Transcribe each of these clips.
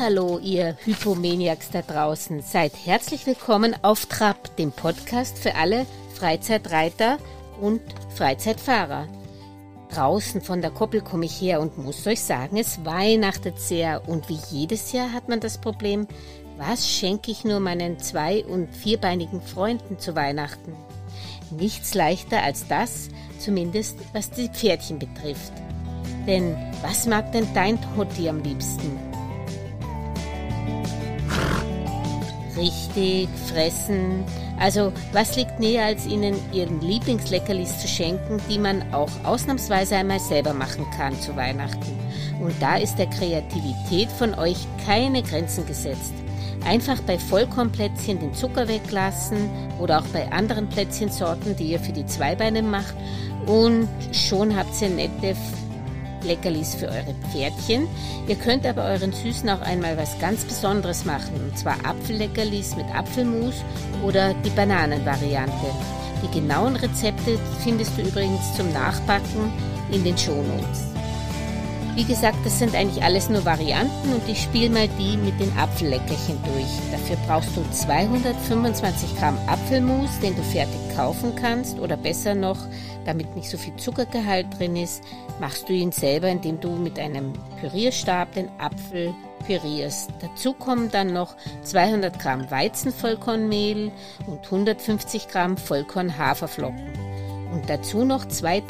Hallo, ihr Hypomaniacs da draußen. Seid herzlich willkommen auf Trab, dem Podcast für alle Freizeitreiter und Freizeitfahrer. Draußen von der Koppel komme ich her und muss euch sagen, es weihnachtet sehr und wie jedes Jahr hat man das Problem, was schenke ich nur meinen zwei- und vierbeinigen Freunden zu Weihnachten? Nichts leichter als das, zumindest was die Pferdchen betrifft. Denn was mag denn dein Hotti am liebsten? Richtig, fressen. Also, was liegt näher, als ihnen ihren Lieblingsleckerlis zu schenken, die man auch ausnahmsweise einmal selber machen kann zu Weihnachten? Und da ist der Kreativität von euch keine Grenzen gesetzt. Einfach bei Vollkornplätzchen den Zucker weglassen oder auch bei anderen Plätzchensorten, die ihr für die Zweibeine macht. Und schon habt ihr nette Leckerlis für eure Pferdchen. Ihr könnt aber euren Süßen auch einmal was ganz Besonderes machen, und zwar Apfelleckerlis mit Apfelmus oder die Bananenvariante. Die genauen Rezepte findest du übrigens zum Nachbacken in den Shownotes. Wie gesagt, das sind eigentlich alles nur Varianten und ich spiele mal die mit den Apfelleckerchen durch. Dafür brauchst du 225 Gramm Apfelmus, den du fertig kaufen kannst oder besser noch, damit nicht so viel Zuckergehalt drin ist, machst du ihn selber, indem du mit einem Pürierstab den Apfel pürierst. Dazu kommen dann noch 200 Gramm Weizenvollkornmehl und 150 Gramm Vollkorn-Haferflocken und dazu noch zwei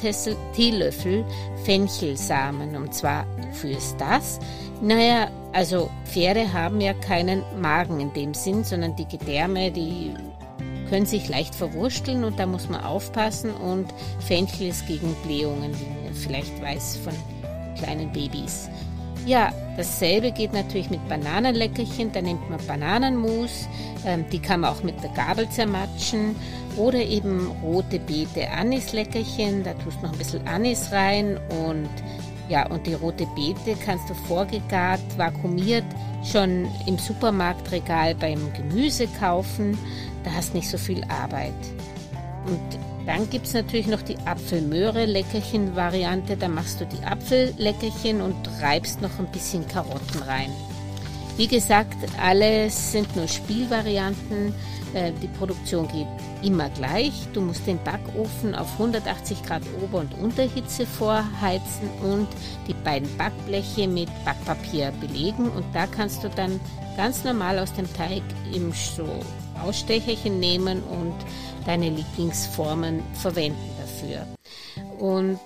Teelöffel Fenchelsamen. Und zwar wofür ist das? Naja, also Pferde haben ja keinen Magen in dem Sinn, sondern die Gedärme, die können sich leicht verwursteln und da muss man aufpassen. Und Fenchel ist gegen Blähungen, wie man vielleicht weiß von kleinen Babys. Ja, dasselbe geht natürlich mit Bananenleckerchen. Da nimmt man Bananenmus, ähm, die kann man auch mit der Gabel zermatschen. Oder eben rote Beete Anisleckerchen, da tust du noch ein bisschen Anis rein und ja, und die rote Beete kannst du vorgegart, vakuumiert schon im Supermarktregal beim Gemüse kaufen. Da hast nicht so viel Arbeit. Und dann gibt es natürlich noch die Apfelmöhre-Leckerchen-Variante. Da machst du die Apfelleckerchen und reibst noch ein bisschen Karotten rein. Wie gesagt, alles sind nur Spielvarianten. Äh, die Produktion geht immer gleich. Du musst den Backofen auf 180 Grad Ober- und Unterhitze vorheizen und die beiden Backbleche mit Backpapier belegen. Und da kannst du dann ganz normal aus dem Teig im so Ausstecherchen nehmen und deine Lieblingsformen verwenden dafür. Und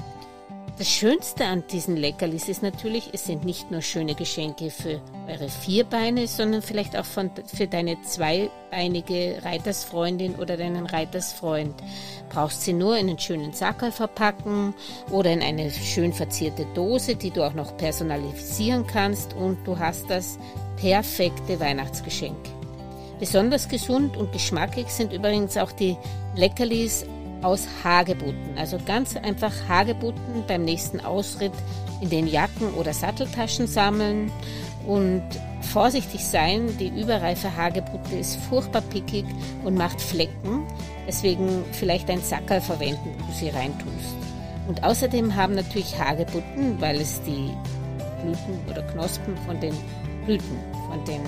das Schönste an diesen Leckerlis ist natürlich, es sind nicht nur schöne Geschenke für eure Vierbeine, sondern vielleicht auch von, für deine zweibeinige Reitersfreundin oder deinen Reitersfreund. Brauchst sie nur in einen schönen Sackerl verpacken oder in eine schön verzierte Dose, die du auch noch personalisieren kannst und du hast das perfekte Weihnachtsgeschenk. Besonders gesund und geschmackig sind übrigens auch die Leckerlis aus Hagebutten. Also ganz einfach Hagebutten beim nächsten Ausritt in den Jacken oder Satteltaschen sammeln und vorsichtig sein. Die überreife Hagebutte ist furchtbar pickig und macht Flecken. Deswegen vielleicht ein Sackerl verwenden, wo du sie reintust. Und außerdem haben natürlich Hagebutten, weil es die Blüten oder Knospen von den Blüten, von den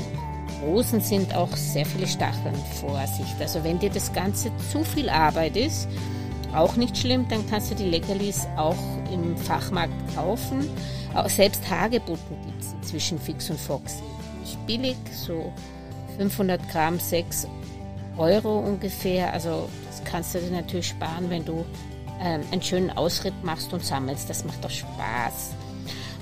Rosen sind auch sehr viele Stacheln. Vorsicht. Also wenn dir das Ganze zu viel Arbeit ist, auch nicht schlimm, dann kannst du die Leckerlis auch im Fachmarkt kaufen. Selbst Hagebutten gibt es inzwischen fix und foxy. Nicht billig, so 500 Gramm, 6 Euro ungefähr. Also das kannst du dir natürlich sparen, wenn du ähm, einen schönen Ausritt machst und sammelst. Das macht doch Spaß.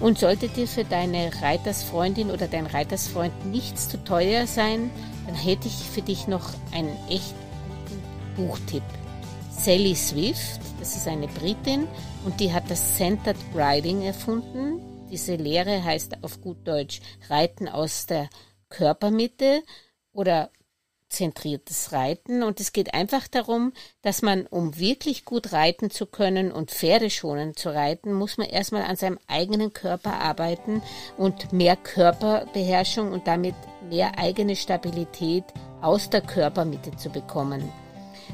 Und sollte dir für deine Reitersfreundin oder dein Reitersfreund nichts zu teuer sein, dann hätte ich für dich noch einen echt guten Buchtipp. Sally Swift, das ist eine Britin und die hat das Centered Riding erfunden. Diese Lehre heißt auf gut Deutsch Reiten aus der Körpermitte oder zentriertes Reiten und es geht einfach darum, dass man, um wirklich gut reiten zu können und pferdeschonend zu reiten, muss man erstmal an seinem eigenen Körper arbeiten und mehr Körperbeherrschung und damit mehr eigene Stabilität aus der Körpermitte zu bekommen.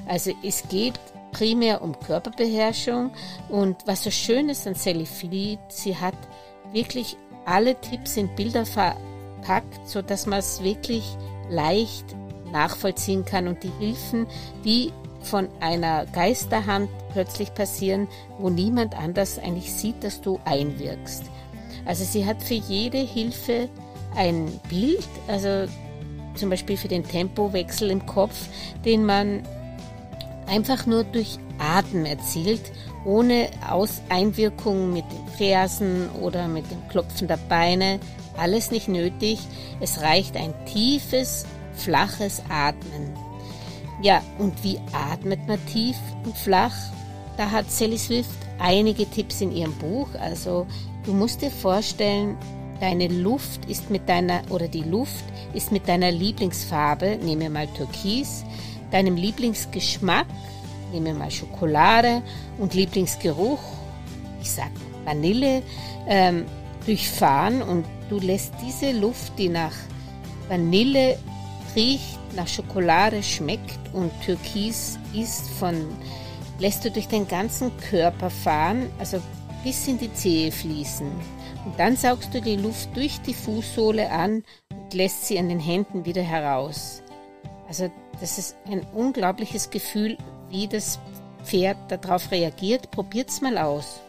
Also es geht primär um Körperbeherrschung und was so schön ist an Sally Fleet, sie hat wirklich alle Tipps in Bilder packt, so dass man es wirklich leicht nachvollziehen kann und die Hilfen wie von einer Geisterhand plötzlich passieren, wo niemand anders eigentlich sieht, dass du einwirkst. Also sie hat für jede Hilfe ein Bild, also zum Beispiel für den Tempowechsel im Kopf, den man einfach nur durch Atmen erzielt, ohne Aus Einwirkung mit den Fersen oder mit dem Klopfen der Beine. Alles nicht nötig. Es reicht ein tiefes, flaches Atmen. Ja, und wie atmet man tief und flach? Da hat Sally Swift einige Tipps in ihrem Buch. Also du musst dir vorstellen, deine Luft ist mit deiner, oder die Luft ist mit deiner Lieblingsfarbe, nehme mal Türkis, deinem Lieblingsgeschmack, nehme mal Schokolade und Lieblingsgeruch, ich sag Vanille, ähm, durchfahren und du lässt diese Luft, die nach Vanille riecht, nach Schokolade schmeckt und Türkis ist von, lässt du durch den ganzen Körper fahren, also bis in die Zehe fließen. Und dann saugst du die Luft durch die Fußsohle an und lässt sie an den Händen wieder heraus. Also das ist ein unglaubliches Gefühl, wie das Pferd darauf reagiert. Probiert's mal aus.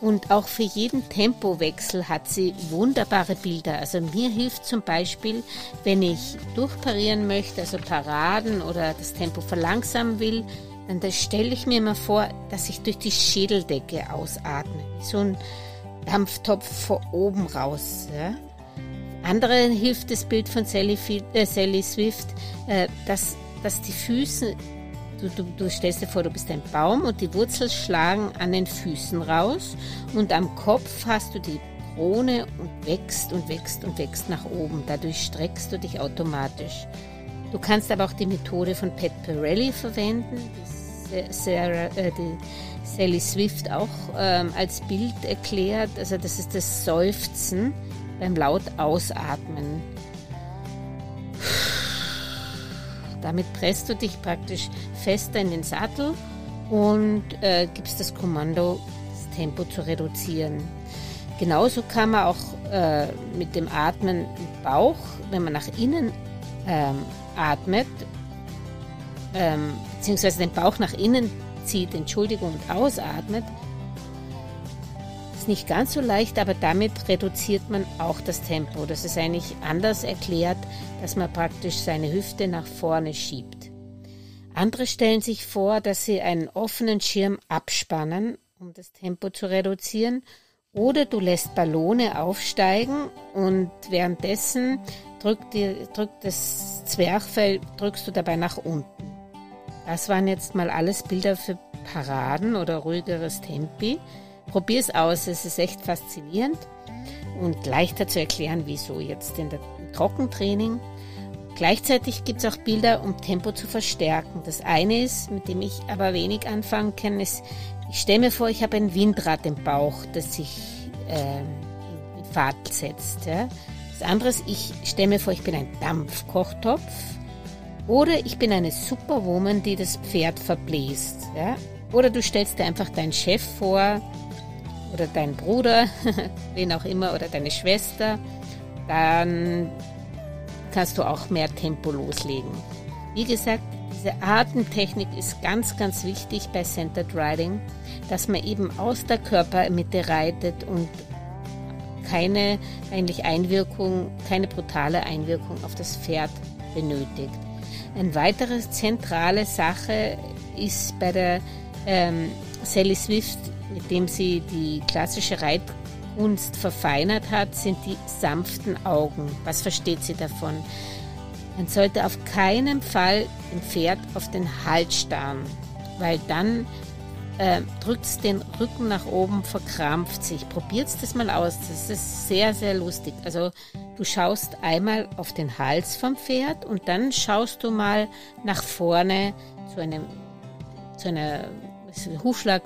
Und auch für jeden Tempowechsel hat sie wunderbare Bilder. Also mir hilft zum Beispiel, wenn ich durchparieren möchte, also Paraden oder das Tempo verlangsamen will, dann stelle ich mir immer vor, dass ich durch die Schädeldecke ausatme. So ein Dampftopf von oben raus. Ja? Anderen hilft das Bild von Sally, äh, Sally Swift, äh, dass, dass die Füße Du, du, du stellst dir vor, du bist ein Baum und die Wurzeln schlagen an den Füßen raus und am Kopf hast du die Krone und wächst und wächst und wächst nach oben. Dadurch streckst du dich automatisch. Du kannst aber auch die Methode von Pat Pirelli verwenden, die, Sarah, äh, die Sally Swift auch ähm, als Bild erklärt. Also das ist das Seufzen beim laut Ausatmen. Damit presst du dich praktisch fester in den Sattel und äh, gibst das Kommando, das Tempo zu reduzieren. Genauso kann man auch äh, mit dem Atmen im Bauch, wenn man nach innen ähm, atmet, ähm, beziehungsweise den Bauch nach innen zieht, Entschuldigung, und ausatmet, ist nicht ganz so leicht, aber damit reduziert man auch das Tempo. Das ist eigentlich anders erklärt, dass man praktisch seine Hüfte nach vorne schiebt. Andere stellen sich vor, dass sie einen offenen Schirm abspannen, um das Tempo zu reduzieren, oder du lässt Ballone aufsteigen und währenddessen drückt, die, drückt das Zwerchfell, drückst du dabei nach unten. Das waren jetzt mal alles Bilder für Paraden oder ruhigeres Tempi. Probier es aus, es ist echt faszinierend und leichter zu erklären, wieso jetzt in der Trockentraining. Gleichzeitig gibt es auch Bilder, um Tempo zu verstärken. Das eine ist, mit dem ich aber wenig anfangen kann, ist, ich stelle mir vor, ich habe ein Windrad im Bauch, das sich äh, in Fahrt setzt. Ja. Das andere ist, ich stelle mir vor, ich bin ein Dampfkochtopf oder ich bin eine Superwoman, die das Pferd verbläst. Ja. Oder du stellst dir einfach deinen Chef vor, oder dein Bruder, wen auch immer, oder deine Schwester, dann kannst du auch mehr Tempo loslegen. Wie gesagt, diese Atemtechnik ist ganz, ganz wichtig bei Centered Riding, dass man eben aus der Körpermitte reitet und keine eigentlich Einwirkung, keine brutale Einwirkung auf das Pferd benötigt. Eine weitere zentrale Sache ist bei der ähm, Sally Swift mit dem sie die klassische Reitkunst verfeinert hat, sind die sanften Augen. Was versteht sie davon? Man sollte auf keinen Fall dem Pferd auf den Hals starren, weil dann äh, drückt es den Rücken nach oben, verkrampft sich. Probiert das mal aus. Das ist sehr, sehr lustig. Also du schaust einmal auf den Hals vom Pferd und dann schaust du mal nach vorne zu einem zu einer Hufschlag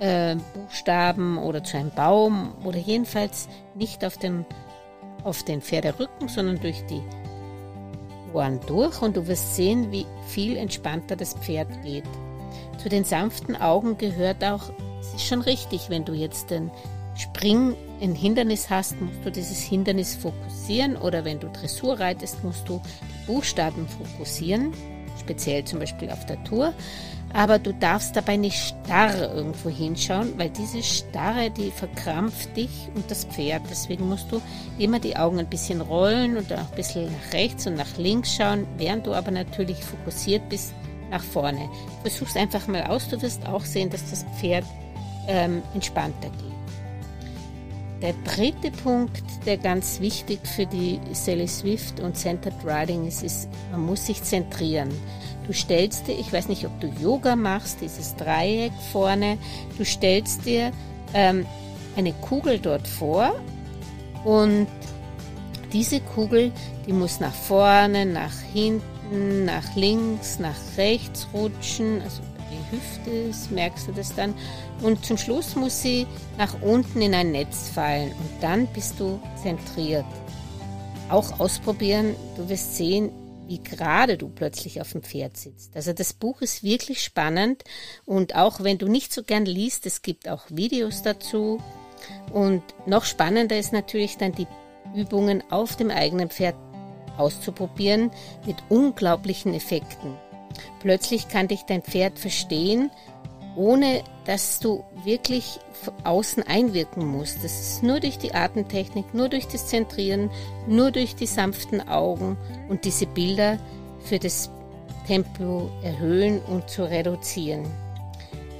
äh, Buchstaben oder zu einem Baum oder jedenfalls nicht auf den, auf den Pferderücken, sondern durch die Ohren durch und du wirst sehen, wie viel entspannter das Pferd geht. Zu den sanften Augen gehört auch, es ist schon richtig, wenn du jetzt den Spring, ein Hindernis hast, musst du dieses Hindernis fokussieren oder wenn du Dressur reitest, musst du die Buchstaben fokussieren, speziell zum Beispiel auf der Tour. Aber du darfst dabei nicht starr irgendwo hinschauen, weil diese Starre, die verkrampft dich und das Pferd. Deswegen musst du immer die Augen ein bisschen rollen und ein bisschen nach rechts und nach links schauen, während du aber natürlich fokussiert bist nach vorne. Versuch's einfach mal aus, du wirst auch sehen, dass das Pferd ähm, entspannter geht. Der dritte Punkt, der ganz wichtig für die Sally Swift und Centered Riding ist, ist, man muss sich zentrieren. Du stellst dir, ich weiß nicht, ob du Yoga machst, dieses Dreieck vorne, du stellst dir ähm, eine Kugel dort vor und diese Kugel, die muss nach vorne, nach hinten, nach links, nach rechts rutschen, also die Hüfte merkst du das dann. Und zum Schluss muss sie nach unten in ein Netz fallen und dann bist du zentriert. Auch ausprobieren, du wirst sehen, wie gerade du plötzlich auf dem Pferd sitzt. Also das Buch ist wirklich spannend und auch wenn du nicht so gern liest, es gibt auch Videos dazu. Und noch spannender ist natürlich dann die Übungen auf dem eigenen Pferd auszuprobieren mit unglaublichen Effekten. Plötzlich kann dich dein Pferd verstehen, ohne dass du wirklich außen einwirken musst. Das ist nur durch die Atemtechnik, nur durch das Zentrieren, nur durch die sanften Augen und diese Bilder für das Tempo erhöhen und zu reduzieren.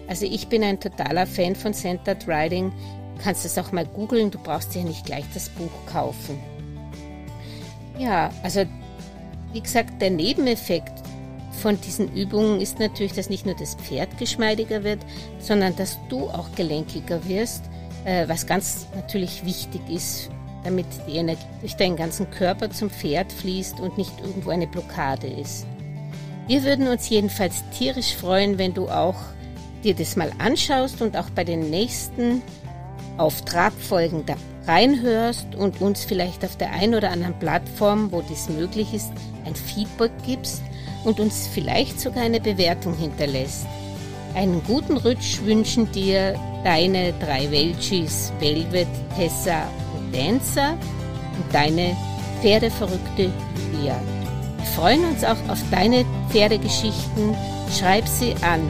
Also ich bin ein totaler Fan von Centered Riding. Du kannst es auch mal googeln, du brauchst ja nicht gleich das Buch kaufen. Ja, also wie gesagt, der Nebeneffekt von diesen Übungen ist natürlich, dass nicht nur das Pferd geschmeidiger wird, sondern dass du auch gelenkiger wirst, äh, was ganz natürlich wichtig ist, damit die Energie durch deinen ganzen Körper zum Pferd fließt und nicht irgendwo eine Blockade ist. Wir würden uns jedenfalls tierisch freuen, wenn du auch dir das mal anschaust und auch bei den nächsten auf Trabfolgen da reinhörst und uns vielleicht auf der einen oder anderen Plattform, wo dies möglich ist, ein Feedback gibst und uns vielleicht sogar eine Bewertung hinterlässt. Einen guten Rutsch wünschen dir deine drei Welchis, Velvet, Tessa und Dancer und deine Pferdeverrückte Julia. Wir freuen uns auch auf deine Pferdegeschichten. Schreib sie an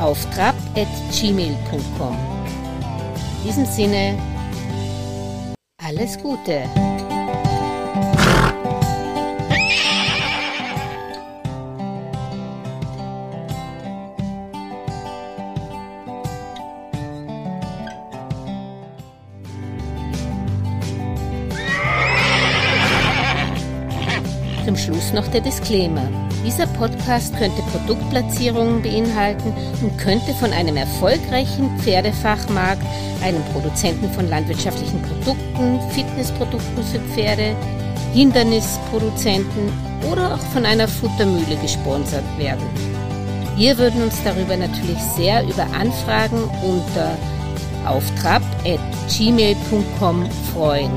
auf trab.gmail.com. In diesem Sinne, alles Gute! Zum Schluss noch der Disclaimer. Dieser Podcast könnte Produktplatzierungen beinhalten und könnte von einem erfolgreichen Pferdefachmarkt, einem Produzenten von landwirtschaftlichen Produkten, Fitnessprodukten für Pferde, Hindernisproduzenten oder auch von einer Futtermühle gesponsert werden. Wir würden uns darüber natürlich sehr über Anfragen unter auftrab.gmail.com freuen.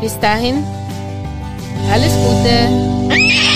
Bis dahin, alles Gute!